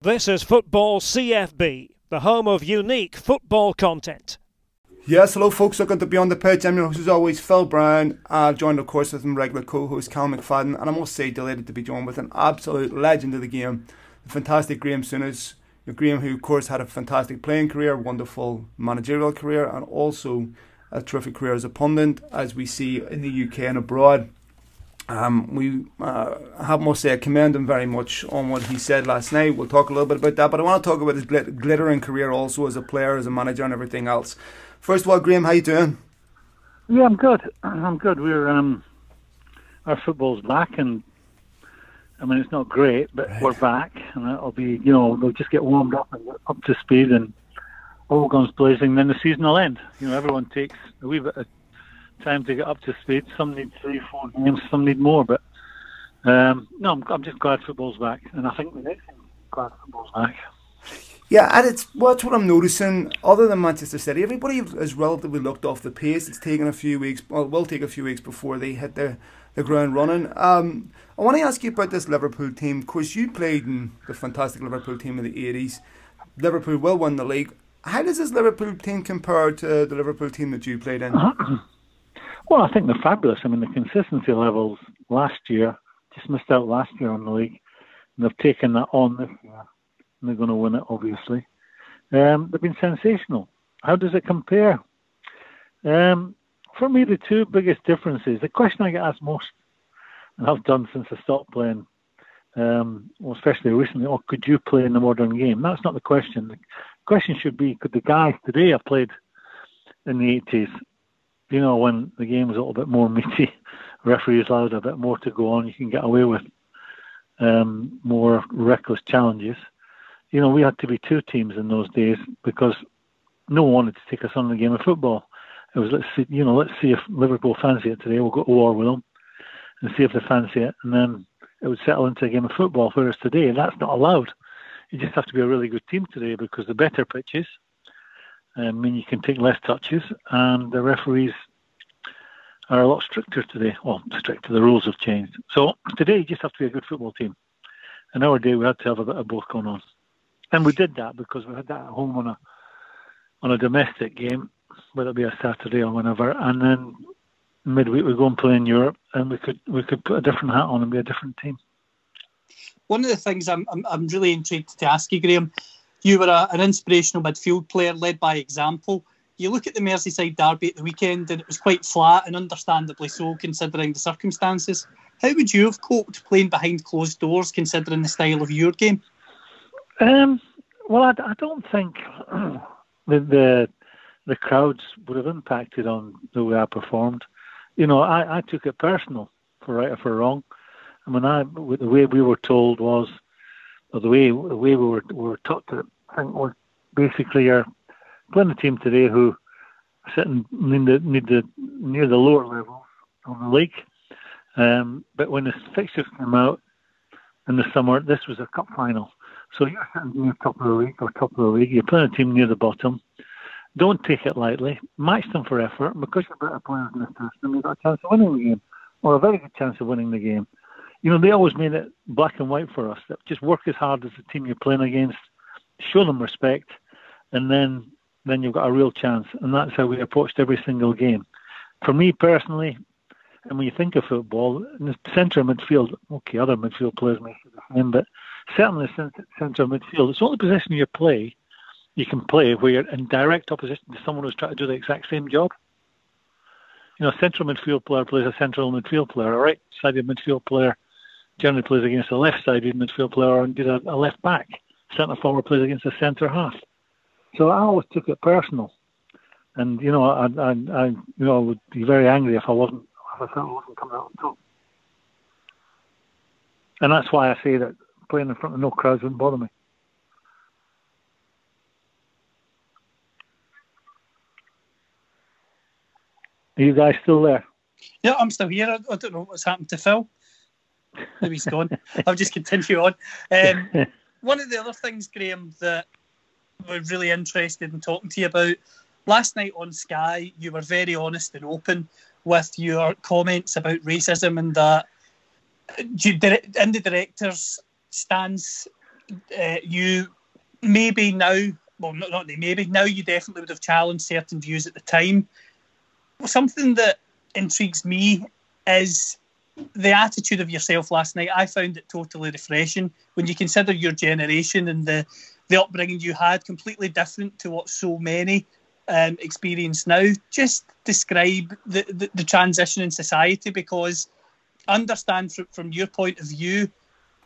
This is Football CFB, the home of unique football content. Yes, hello folks, welcome to Beyond the Pitch. I'm your host as always, Phil Brown, uh, joined of course with my regular co-host Cal McFadden, and I must say delighted to be joined with an absolute legend of the game, the fantastic Graham Souness. Graham who of course had a fantastic playing career, wonderful managerial career, and also a terrific career as a pundit, as we see in the UK and abroad. Um, we uh, have must say I commend him very much on what he said last night. We'll talk a little bit about that, but I want to talk about his glit- glittering career also as a player, as a manager, and everything else. First of all, Graham, how you doing? Yeah, I'm good. I'm good. We're um, our football's back, and I mean it's not great, but right. we're back, and it'll be you know we'll just get warmed up and up to speed, and all guns blazing. Then the season will end. You know, everyone takes a wee bit of time to get up to speed. Some need three, four games, some need more. But um, no, I'm, I'm, just glad football's back, and I think the next thing, glad football's back. Yeah, and it's what's what I'm noticing. Other than Manchester City, everybody has relatively looked off the pace. It's taken a few weeks. Well, it will take a few weeks before they hit the the ground running. Um, I want to ask you about this Liverpool team. Of course, you played in the fantastic Liverpool team in the 80s. Liverpool will win the league. How does this Liverpool team compare to the Liverpool team that you played in? Well, I think they're fabulous. I mean, the consistency levels last year just missed out last year on the league, and they've taken that on this year, and they're going to win it, obviously. Um, they've been sensational. How does it compare? Um, for me, the two biggest differences, the question I get asked most, and I've done since I stopped playing, um, well, especially recently, oh, could you play in the modern game? That's not the question. The question should be, could the guys today have played in the 80s you know, when the game is a little bit more meaty, referees allowed a bit more to go on, you can get away with um, more reckless challenges. You know, we had to be two teams in those days because no one wanted to take us on the game of football. It was let's see, you know, let's see if Liverpool fancy it today. We'll go to war with them and see if they fancy it, and then it would settle into a game of football. Whereas today, that's not allowed. You just have to be a really good team today because the better pitches I mean, you can take less touches, and the referees are a lot stricter today. Well, stricter. The rules have changed. So today, you just have to be a good football team. In our day, we had to have a bit of both going on, and we did that because we had that at home on a on a domestic game, whether it be a Saturday or whenever, and then midweek we go and play in Europe, and we could we could put a different hat on and be a different team. One of the things I'm I'm, I'm really intrigued to ask you, Graham you were a, an inspirational midfield player led by example. You look at the Merseyside derby at the weekend and it was quite flat and understandably so considering the circumstances. How would you have coped playing behind closed doors considering the style of your game? Um, well, I, I don't think the, the, the crowds would have impacted on the way I performed. You know, I, I took it personal for right or for wrong. I mean, I the way we were told was or the way the way we were, we were taught to think was basically you're playing a team today who are sitting in the, near the near the lower levels of the league. Um, but when the fixtures came out in the summer, this was a cup final. So you're sitting near top of the league or top of the league. You're playing a team near the bottom. Don't take it lightly. Match them for effort because you're better players in the system. You've got a chance of winning the game, or a very good chance of winning the game you know, they always made it black and white for us. That just work as hard as the team you're playing against, show them respect, and then then you've got a real chance. And that's how we approached every single game. For me personally, and when you think of football, in the centre of midfield, okay, other midfield players may say the same, but certainly centre of midfield, it's the only position you play you can play where you're in direct opposition to someone who's trying to do the exact same job. You know, a central midfield player plays a central midfield player, a right-sided midfield player generally plays against a left-sided midfield player and did a, a left back. Centre forward plays against a centre half. So I always took it personal, and you know, I, I, I you know, I would be very angry if I wasn't, if I felt I wasn't coming out on top. And that's why I say that playing in front of no crowds wouldn't bother me. Are you guys still there? Yeah, I'm still here. I, I don't know what's happened to Phil. He's gone. I'll just continue on. Um, one of the other things, Graham, that we're really interested in talking to you about last night on Sky, you were very honest and open with your comments about racism and that in the director's stance uh, you maybe now, well, not, not maybe, now you definitely would have challenged certain views at the time. Something that intrigues me is the attitude of yourself last night. I found it totally refreshing when you consider your generation and the, the upbringing you had, completely different to what so many um, experience now. Just describe the, the, the, transition in society because understand from, from your point of view.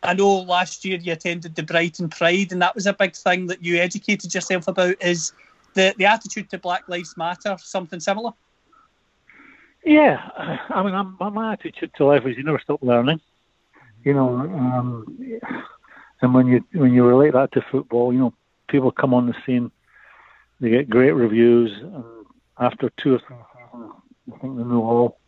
I know last year you attended the Brighton Pride, and that was a big thing that you educated yourself about. Is the, the attitude to Black Lives Matter something similar? Yeah, I mean, I'm, my attitude to life is you never stop learning. You know, um, and when you when you relate that to football, you know, people come on the scene they get great reviews, and after two or three seasons, I think they know all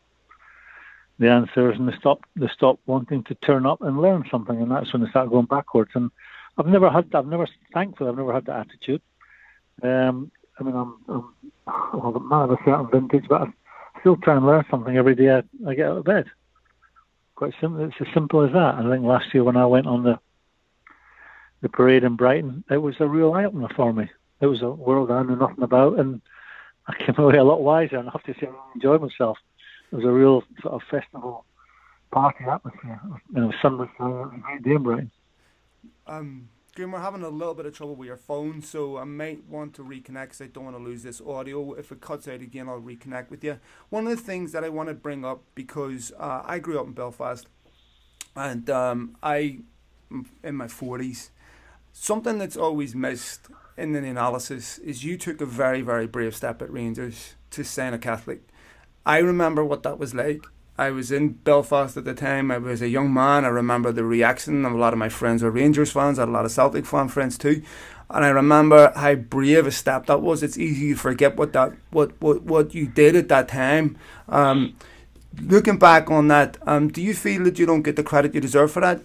the answers, and they stop they stop wanting to turn up and learn something, and that's when they start going backwards. And I've never had, I've never, thankfully, I've never had that attitude. Um, I mean, I'm, I'm well, man of a certain vintage, but I still try and learn something every day I, I get out of bed. Quite simple. It's as simple as that. I think last year when I went on the the parade in Brighton, it was a real eye opener for me it was a world I knew nothing about, and I came away a lot wiser. And I have to say, I enjoyed myself. It was a real sort of festival party atmosphere. And it was sun was a great day in Brighton. Um, We're having a little bit of trouble with your phone, so I might want to reconnect because I don't want to lose this audio. If it cuts out again, I'll reconnect with you. One of the things that I want to bring up because uh, I grew up in Belfast, and um, I, am in my forties, something that's always missed in the analysis is you took a very, very brave step at Rangers to sign a Catholic. I remember what that was like. I was in Belfast at the time. I was a young man. I remember the reaction of a lot of my friends were Rangers fans. I had a lot of Celtic fan friends too. And I remember how brave a step that was. It's easy to forget what that what what, what you did at that time. Um, looking back on that, um, do you feel that you don't get the credit you deserve for that?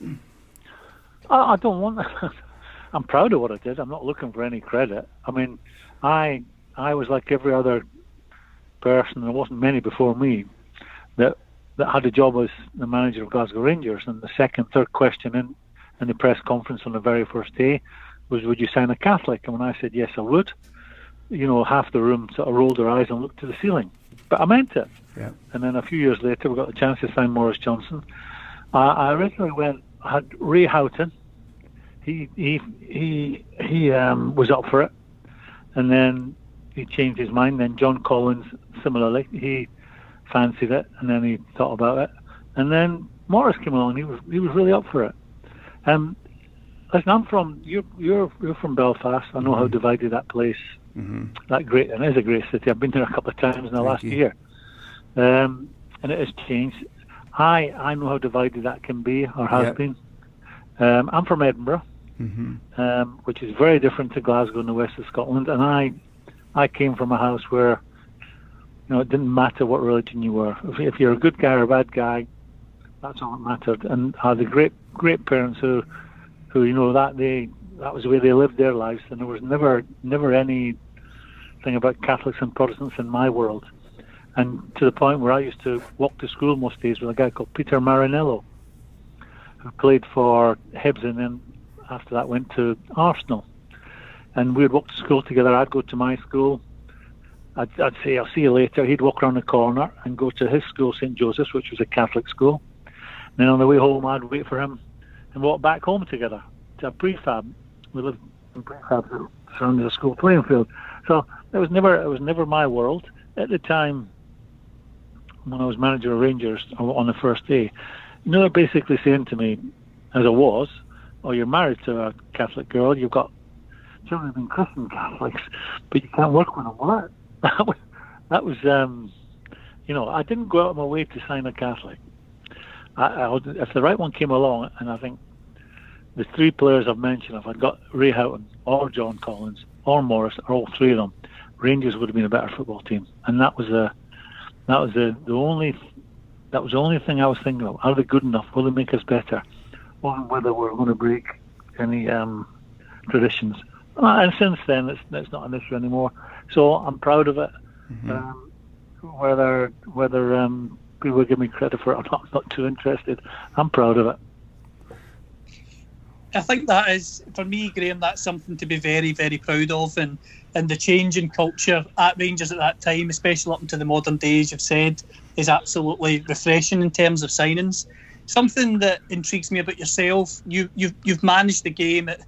I, I don't want. I'm proud of what I did. I'm not looking for any credit. I mean, I I was like every other person. There wasn't many before me that that had a job as the manager of Glasgow Rangers. And the second, third question in in the press conference on the very first day was, "Would you sign a Catholic?" And when I said yes, I would, you know, half the room sort of rolled their eyes and looked to the ceiling. But I meant it. Yeah. And then a few years later, we got the chance to sign Maurice Johnston. Uh, I originally went had Ray Houghton he he he he um, was up for it, and then he changed his mind. Then John Collins, similarly, he fancied it, and then he thought about it, and then Maurice came along. He was he was really up for it. Um, listen, I'm from you're you're you're from Belfast. I know mm-hmm. how divided that place, mm-hmm. that great, and it is a great city. I've been there a couple of times in the Thank last you. year, um, and it has changed. I I know how divided that can be or has yep. been. Um, I'm from Edinburgh, mm-hmm. um, which is very different to Glasgow in the west of Scotland. And I, I came from a house where, you know, it didn't matter what religion you were. If, if you're a good guy or a bad guy, that's all that mattered. And I had great, great parents who, who you know that they that was the way they lived their lives, and there was never, never any thing about Catholics and Protestants in my world. And to the point where I used to walk to school most days with a guy called Peter Marinello, who played for Hibs and then after that went to Arsenal. And we'd walk to school together. I'd go to my school. I'd, I'd say, I'll see you later. He'd walk around the corner and go to his school, St. Joseph's, which was a Catholic school. And then on the way home, I'd wait for him and walk back home together to a prefab. We lived in prefab surrounding the school playing field. So it was never, it was never my world. At the time, when I was manager of Rangers on the first day, you know, they're basically saying to me, as I was, oh, you're married to a Catholic girl, you've got children being Christian Catholics, but you can't work with them. Well, that, that was, that was um, you know, I didn't go out of my way to sign a Catholic. I, I, if the right one came along, and I think the three players I've mentioned, if I'd got Ray Houghton or John Collins or Maurice or all three of them, Rangers would have been a better football team. And that was a, that was the, the only, that was the only thing I was thinking of. Are they good enough? Will they make us better? on whether we're going to break any um, traditions. Uh, and since then, it's, it's not an issue anymore. So I'm proud of it. Mm-hmm. Um, whether whether um, people give me credit for it, or not, I'm not, not too interested. I'm proud of it. I think that is for me, Graham. That's something to be very, very proud of, and and the change in culture at Rangers at that time, especially up into the modern days, you've said, is absolutely refreshing in terms of signings. Something that intrigues me about yourself, you you've you've managed the game. At,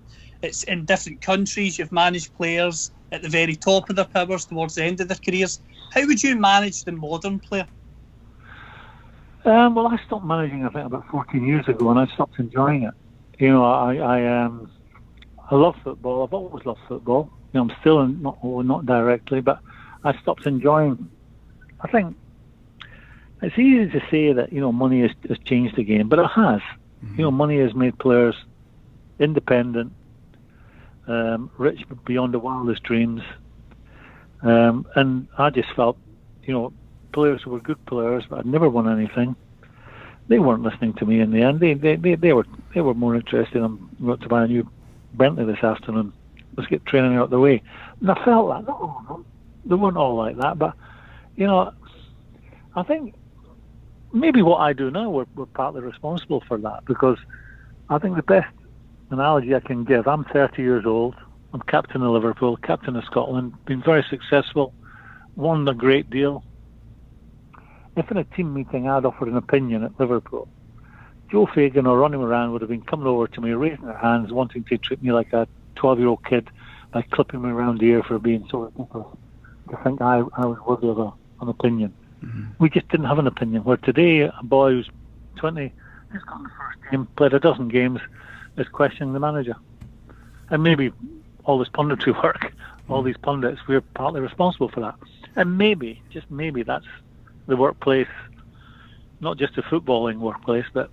it's in different countries. You've managed players at the very top of their powers towards the end of their careers. How would you manage the modern player? Um, well, I stopped managing, I think, about 14 years ago, and I stopped enjoying it. You know, I, I, um, I love football. I've always loved football. You know, I'm still in, not, well, not directly, but I stopped enjoying. I think it's easy to say that you know money has, has changed the game, but it has. Mm-hmm. You know, money has made players independent, um, rich beyond the wildest dreams, um, and I just felt, you know, players who were good players, but had never won anything. They weren't listening to me in the end. They they, they, they were they were more interested in what to buy a new Bentley this afternoon. Let's get training out the way. And I felt that. No, they weren't all like that, but you know, I think maybe what I do now we're, we're partly responsible for that because I think the best analogy I can give. I'm 30 years old. I'm captain of Liverpool, captain of Scotland, been very successful, won a great deal, if in a team meeting I'd offered an opinion at Liverpool, Joe Fagan or Ronnie Moran would have been coming over to me, raising their hands, wanting to treat me like a 12 year old kid by clipping me around the ear for being so ridiculous. To think I, I was worthy of a, an opinion. Mm-hmm. We just didn't have an opinion. Where today, a boy who's 20, who's gone the first game, played a dozen games, is questioning the manager. And maybe all this punditry work, all mm-hmm. these pundits, we're partly responsible for that. And maybe, just maybe, that's the workplace, not just the footballing workplace, but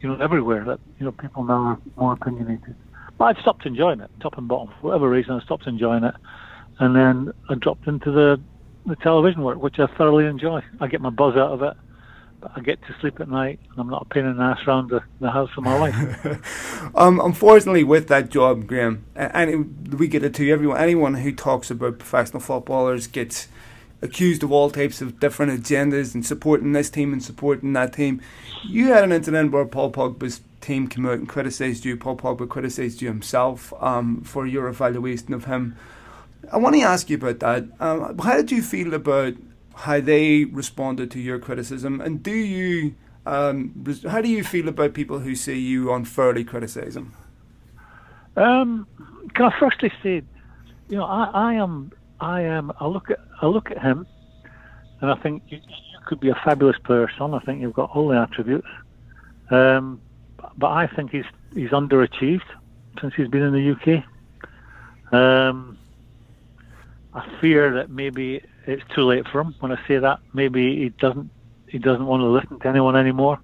you know everywhere that you know people now are more opinionated. But I've stopped enjoying it, top and bottom, for whatever reason. I stopped enjoying it, and then I dropped into the the television work, which I thoroughly enjoy. I get my buzz out of it. I get to sleep at night, and I'm not a pain in the ass around the, the house for my life. um, unfortunately, with that job, Graham, and we get it to everyone. Anyone who talks about professional footballers gets accused of all types of different agendas and supporting this team and supporting that team. You had an incident where Paul Pogba's team came out and criticised you. Paul Pogba criticised you himself um, for your evaluation of him. I want to ask you about that. Um, how did you feel about how they responded to your criticism, and do you um, how do you feel about people who say you unfairly criticise them? Um, can I firstly say, you know, I, I am I am. I look at I look at him, and I think you, you could be a fabulous person. I think you've got all the attributes, um, but I think he's he's underachieved since he's been in the UK. Um, I fear that maybe it's too late for him. When I say that, maybe he doesn't he doesn't want to listen to anyone anymore.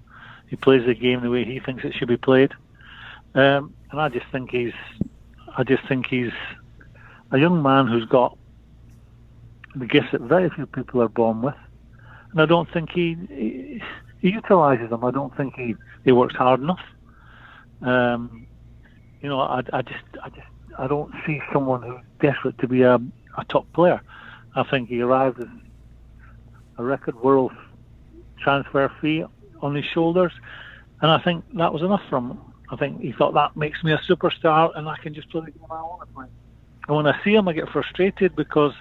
He plays the game the way he thinks it should be played, um, and I just think he's I just think he's a young man who's got the gifts that very few people are born with. And I don't think he, he, he utilises them. I don't think he, he works hard enough. Um, you know, I, I just I just I don't see someone who's desperate to be a, a top player. I think he arrived with a record world transfer fee on his shoulders, and I think that was enough for him. I think he thought that makes me a superstar, and I can just play the game I want to play. And when I see him, I get frustrated because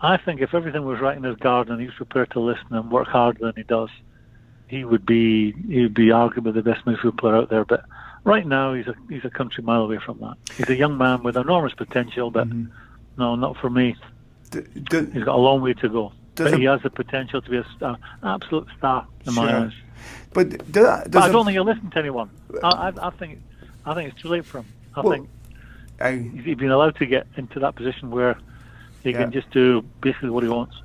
I think if everything was right in his garden and he was prepared to listen and work harder than he does, he would be he would be arguably the best midfield player out there. But right now he's a he's a country mile away from that. He's a young man with enormous potential, but mm-hmm. No, not for me. He's got a long way to go. But it, he has the potential to be a star, absolute star in sure. my eyes. But, do, but I don't think he'll listen to anyone. I, I, I, think I think it's too late for him. I well, think I, he's been allowed to get into that position where he yeah. can just do basically what he wants.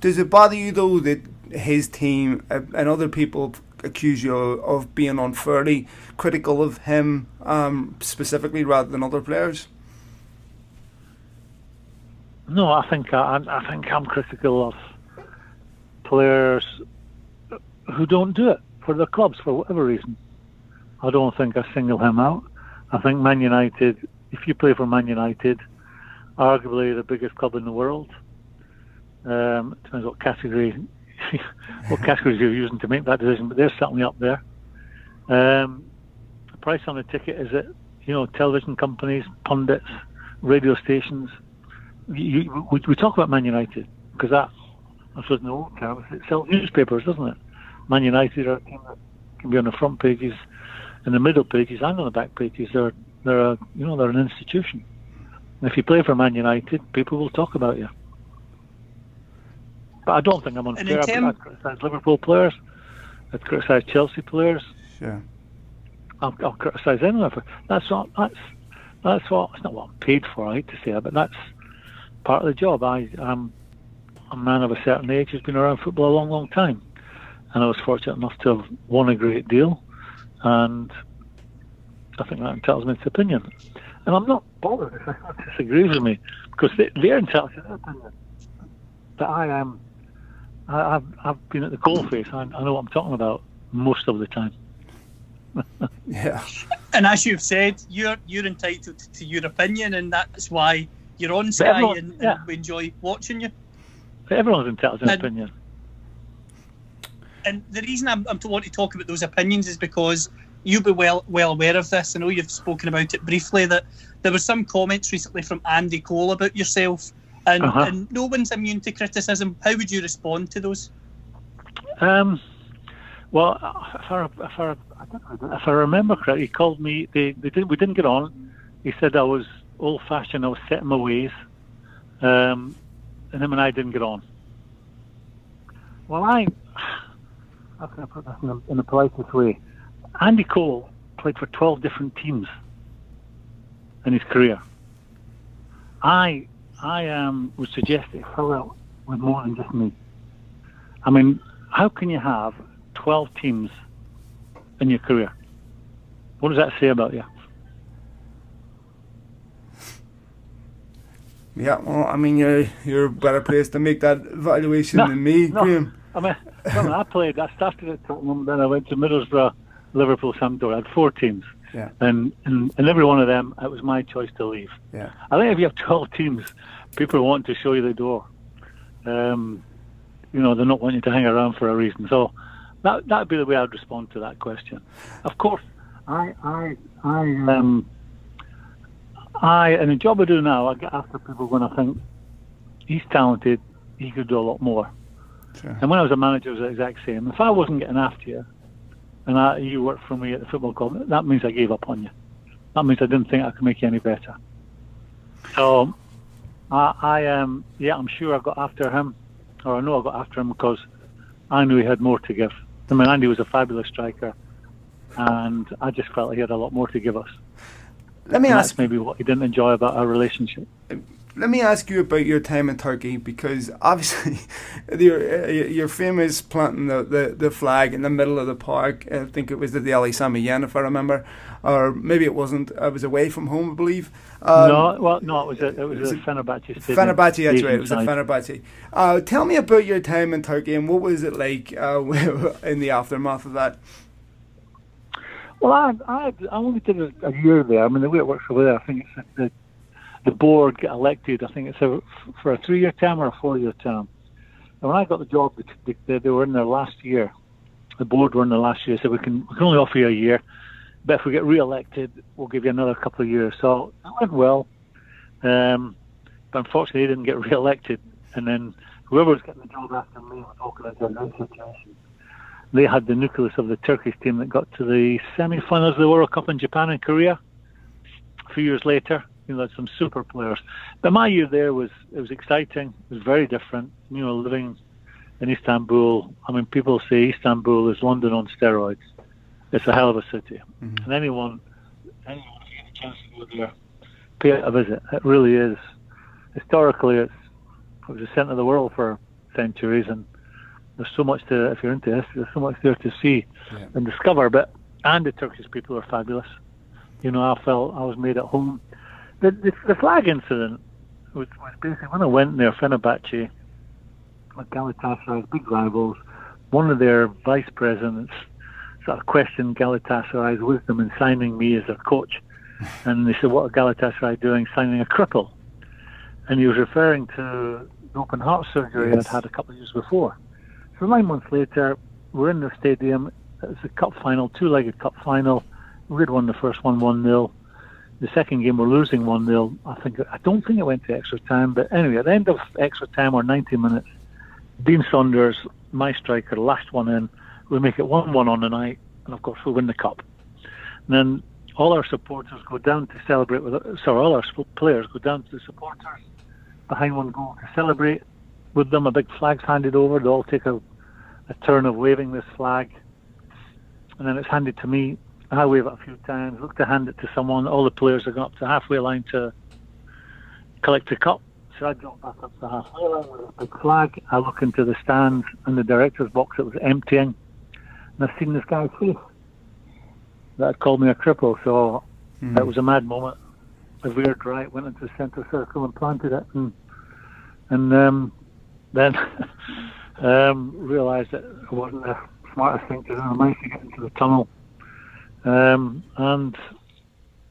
Does it bother you though that his team and other people accuse you of being unfairly critical of him um, specifically rather than other players? No, I think I, I think I'm critical of players who don't do it for their clubs for whatever reason. I don't think I single him out. I think Man United, if you play for Man United, arguably the biggest club in the world. Um, depends what category, what categories you're using to make that decision, but they're certainly up there. Um, the price on the ticket is it, you know, television companies, pundits, radio stations. You, you, we, we talk about Man United because that, I suppose, in the old terms, it sells newspapers, doesn't it? Man United are a team that can be on the front pages, in the middle pages, and on the back pages. They're they're a, you know they're an institution. And if you play for Man United, people will talk about you. But I don't think I'm unfair. term- I criticise Liverpool players. I've criticise Chelsea players. Yeah. I'll, I'll criticise anyone. For, that's what that's that's what it's not what I'm paid for. I hate to say it, but that's part of the job. I am a man of a certain age who's been around football a long, long time, and I was fortunate enough to have won a great deal, and I think that entitles me to opinion. And I'm not bothered if anyone disagrees with me because they, they're entitled to their opinion. But I am. I, I've I've been at the coalface. I, I know what I'm talking about most of the time. Yeah. And as you've said, you're you're entitled to your opinion, and that's why you're on Sky, everyone- and, and yeah. we enjoy watching you. But everyone's entitled to an And- opinion. And the reason I'm, I'm to want to talk about those opinions is because you'll be well well aware of this. I know you've spoken about it briefly. That there were some comments recently from Andy Cole about yourself, and, Uh-huh. and no one's immune to criticism. How would you respond to those? Um, well, if I, if I, I don't know, if I remember correctly, he called me. They, they did, we didn't get on. He said I was old-fashioned. I was set in my ways, um, and him and I didn't get on. Well, I how can I put this in the, in the politest way? Andy Cole played for 12 different teams in his career. I I um, would suggest it fell out with more than just me. I mean, how can you have 12 teams in your career? What does that say about you? Yeah, well, I mean, you're you're a better place to make that evaluation No, than me, no. Graham. I mean, when I played, I started at Tottenham, then I went to Middlesbrough, Liverpool, Sampdoria. I had four teams. Yeah. And, and, and every one of them, it was my choice to leave. Yeah. I think if you have 12 teams, people want to show you the door. Um, you know, they're not wanting to hang around for a reason. So that that'd be the way I'd respond to that question. Of course, I I I um I in the job I do now, I get after people when I think he's talented, he could do a lot more. Sure. And when I was a manager, it was the exact same. If I wasn't getting after you, and I, you worked for me at the football club, that means I gave up on you. That means I didn't think I could make you any better. So, I, I um, yeah, I'm sure I got after him, or I know I got after him because I knew he had more to give. I mean, Andy was a fabulous striker, and I just felt he had a lot more to give us. Let me And ask maybe what he didn't enjoy about our relationship. let me ask you about your time in Turkey because obviously you're, you're famous planting the, the, the flag in the middle of the park. I think it was at the Ali Sami Yen, if I remember, or maybe it wasn't. I was away from home, I believe. Um, no, well, no, it was a, it was, was a it Fenerbahce stadium. Fenerbahce, that's right. It was at side. Fenerbahce. Uh, tell me about your time in Turkey and what was it like uh, in the aftermath of that? Well, I I, I only did a, a year there. I mean, the way it works over there, I think it's the the board get elected. I think it's a, for a three-year term or a four-year term. And when I got the job, they, they, they were in their last year. The board were in their last year, so we can we can only offer you a year. But if we get re-elected, we'll give you another couple of years. So it went well. Um, but unfortunately, they didn't get re-elected. And then whoever was getting the job after me was walking into a new situation they had the nucleus of the Turkish team that got to the semi-finals of the World Cup in Japan and Korea. A few years later, you know, some super players. But my year there was it was exciting. It was very different. You know, living in Istanbul. I mean, people say Istanbul is London on steroids. It's a hell of a city, mm-hmm. and anyone, anyone if you get a chance to go there, pay it a visit. It really is. Historically, it's it was the centre of the world for centuries, and there's so much to if you're into history, there's so much there to see Yeah. and discover. But and the Turkish people are fabulous. You know, I felt I was made at home. The the, the flag incident was, was basically when I went there, Fenerbahce, like Galatasaray's big rivals, one of their vice presidents sort of questioned Galatasaray's wisdom in signing me as their coach. And they said, what are Galatasaray doing signing a cripple? And he was referring to the open heart surgery Yes. I'd had a couple of years before. So nine months later, we're in the stadium. It's a cup final, two-legged cup final. we had won the first one one 0 The second game we're losing one 0 I think I don't think it went to extra time, but anyway, at the end of extra time or ninety minutes, Dean Saunders, my striker, last one in. We make it one one on the night, and of course we win the cup. And then all our supporters go down to celebrate with. Sorry, all our players go down to the supporters behind one goal to celebrate with them. A big flag's handed over. They all take a, a turn of waving this flag, and then it's handed to me. I wave it a few times. Look to hand it to someone. All the players have gone up to halfway line to collect the cup. So I drop back up to halfway line with a big flag. I look into the stands and the director's box. It was emptying, and I've seen this guy's face that called me a cripple. So mm. it was a mad moment. I veered right, went into the centre circle and planted it, and and um, then um, realised that it wasn't the smartest thing to do. I managed to get into the tunnel, um, and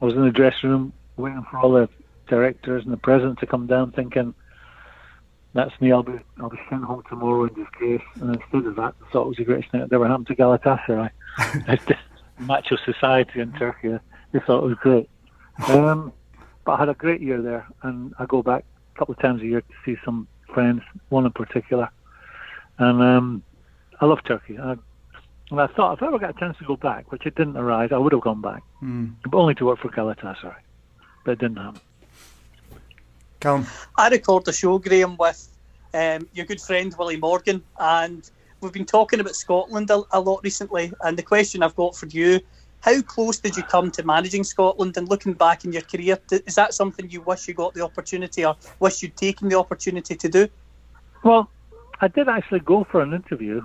I was in the dressing room waiting for all the directors and the president to come down, thinking that's me. I'll be I'll be sent home tomorrow in disgrace. And instead of that, I thought it was the greatest thing that ever happened to Galatasaray. macho society in Turkey. They thought it was great. Um, but I had a great year there, and I go back a couple of times a year to see some friends, one in particular. And um, I love Turkey. I, and I thought if I ever got a chance to go back, which it didn't arise, I would have gone back, mm. but only to work for Galatasaray. But it didn't happen. Come. I record a show, Graham, with um, your good friend Willie Morgan, and we've been talking about Scotland a, a, lot recently, and the question I've got for you: How close did you come to managing Scotland? And looking back in your career, is that something you wish you got the opportunity, or wish you'd taken the opportunity to do? Well, I did actually go for an interview.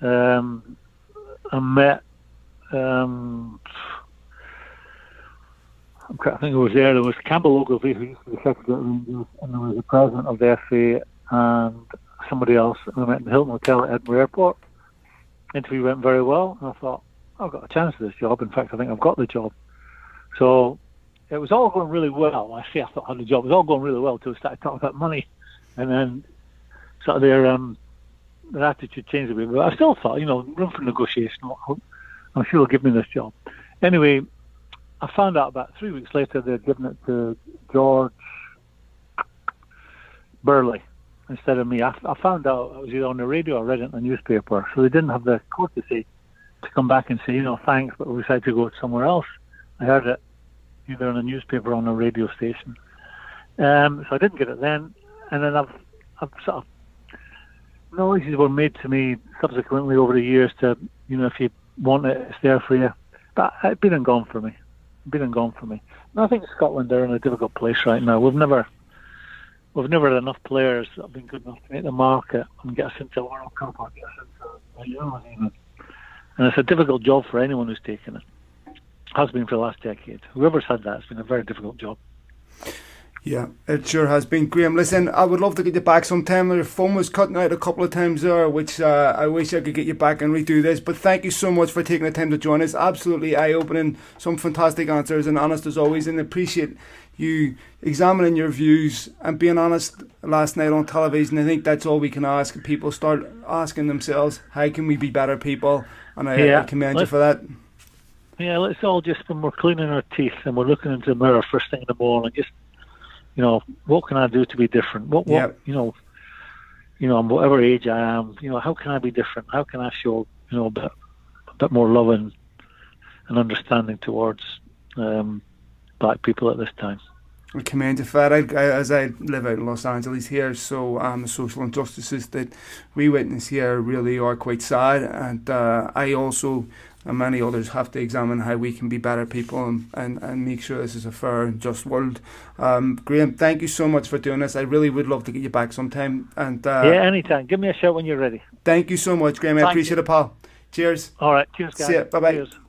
Um, I met. Um, I think it was there. There was Campbell Ogilvie, who used to be secretary Rangers, and there was the president of the FA, and somebody else, and we met in the Hilton Hotel at Edinburgh Airport. Interview went very well, and I thought, I've got a chance for this job. In fact, I think I've got the job. So it was all going really well. I say I thought I had the job. It was all going really well until we started talking about money, and then sort of their um, their attitude changed a bit. But I still thought, you know, room for negotiation. I'm sure they'll give me this job. Anyway, I found out about three weeks later they'd given it to George Burley, instead of me. I, I found out I was either on the radio or read it in the newspaper, so they didn't have the courtesy to come back and say, you know, thanks, but we decided to go somewhere else. I heard it either in a newspaper or on a radio station. Um, so I didn't get it then, and then I've, I've sort of noises were made to me subsequently over the years to, you know, if you want it, it's there for you. But it's been and gone for me. Been and gone for me. And I think Scotland are in a difficult place right now. We've never we've never had enough players that have been good enough to make the market and get us into a World Cup or get us into a. And it's a difficult job for anyone who's taken it. Has been for the last decade. Whoever's had that, it's been a very difficult job. Yeah, it sure has been. Graham, listen, I would love to get you back sometime. Your phone was cutting out a couple of times there, which uh, I wish I could get you back and redo this. But thank you so much for taking the time to join us. Absolutely eye opening, some fantastic answers, and honest as always. And appreciate you examining your views and being honest last night on television. I think that's all we can ask. People start asking themselves, how can we be better people? And I, yeah, I commend you for that. Yeah, let's all just, when we're cleaning our teeth and we're looking into the mirror first thing in the morning, just, you know, what can I do to be different? What, what, yeah. you know, you know, whatever age I am, you know, how can I be different? How can I show, you know, a bit, a bit more love and, and understanding towards um, black people at this time. I commend you for that. I, as I live out in Los Angeles here, so um, the social injustices that we witness here really are quite sad. And uh, I also, and many others, have to examine how we can be better people and, and, and make sure this is a fair and just world. Um, Graham, thank you so much for doing this. I really would love to get you back sometime. And uh, Yeah, anytime. Give me a shout when you're ready. Thank you so much, Graham. I appreciate you. it, pal. Cheers. All right. Cheers, guys. See ya. Bye bye.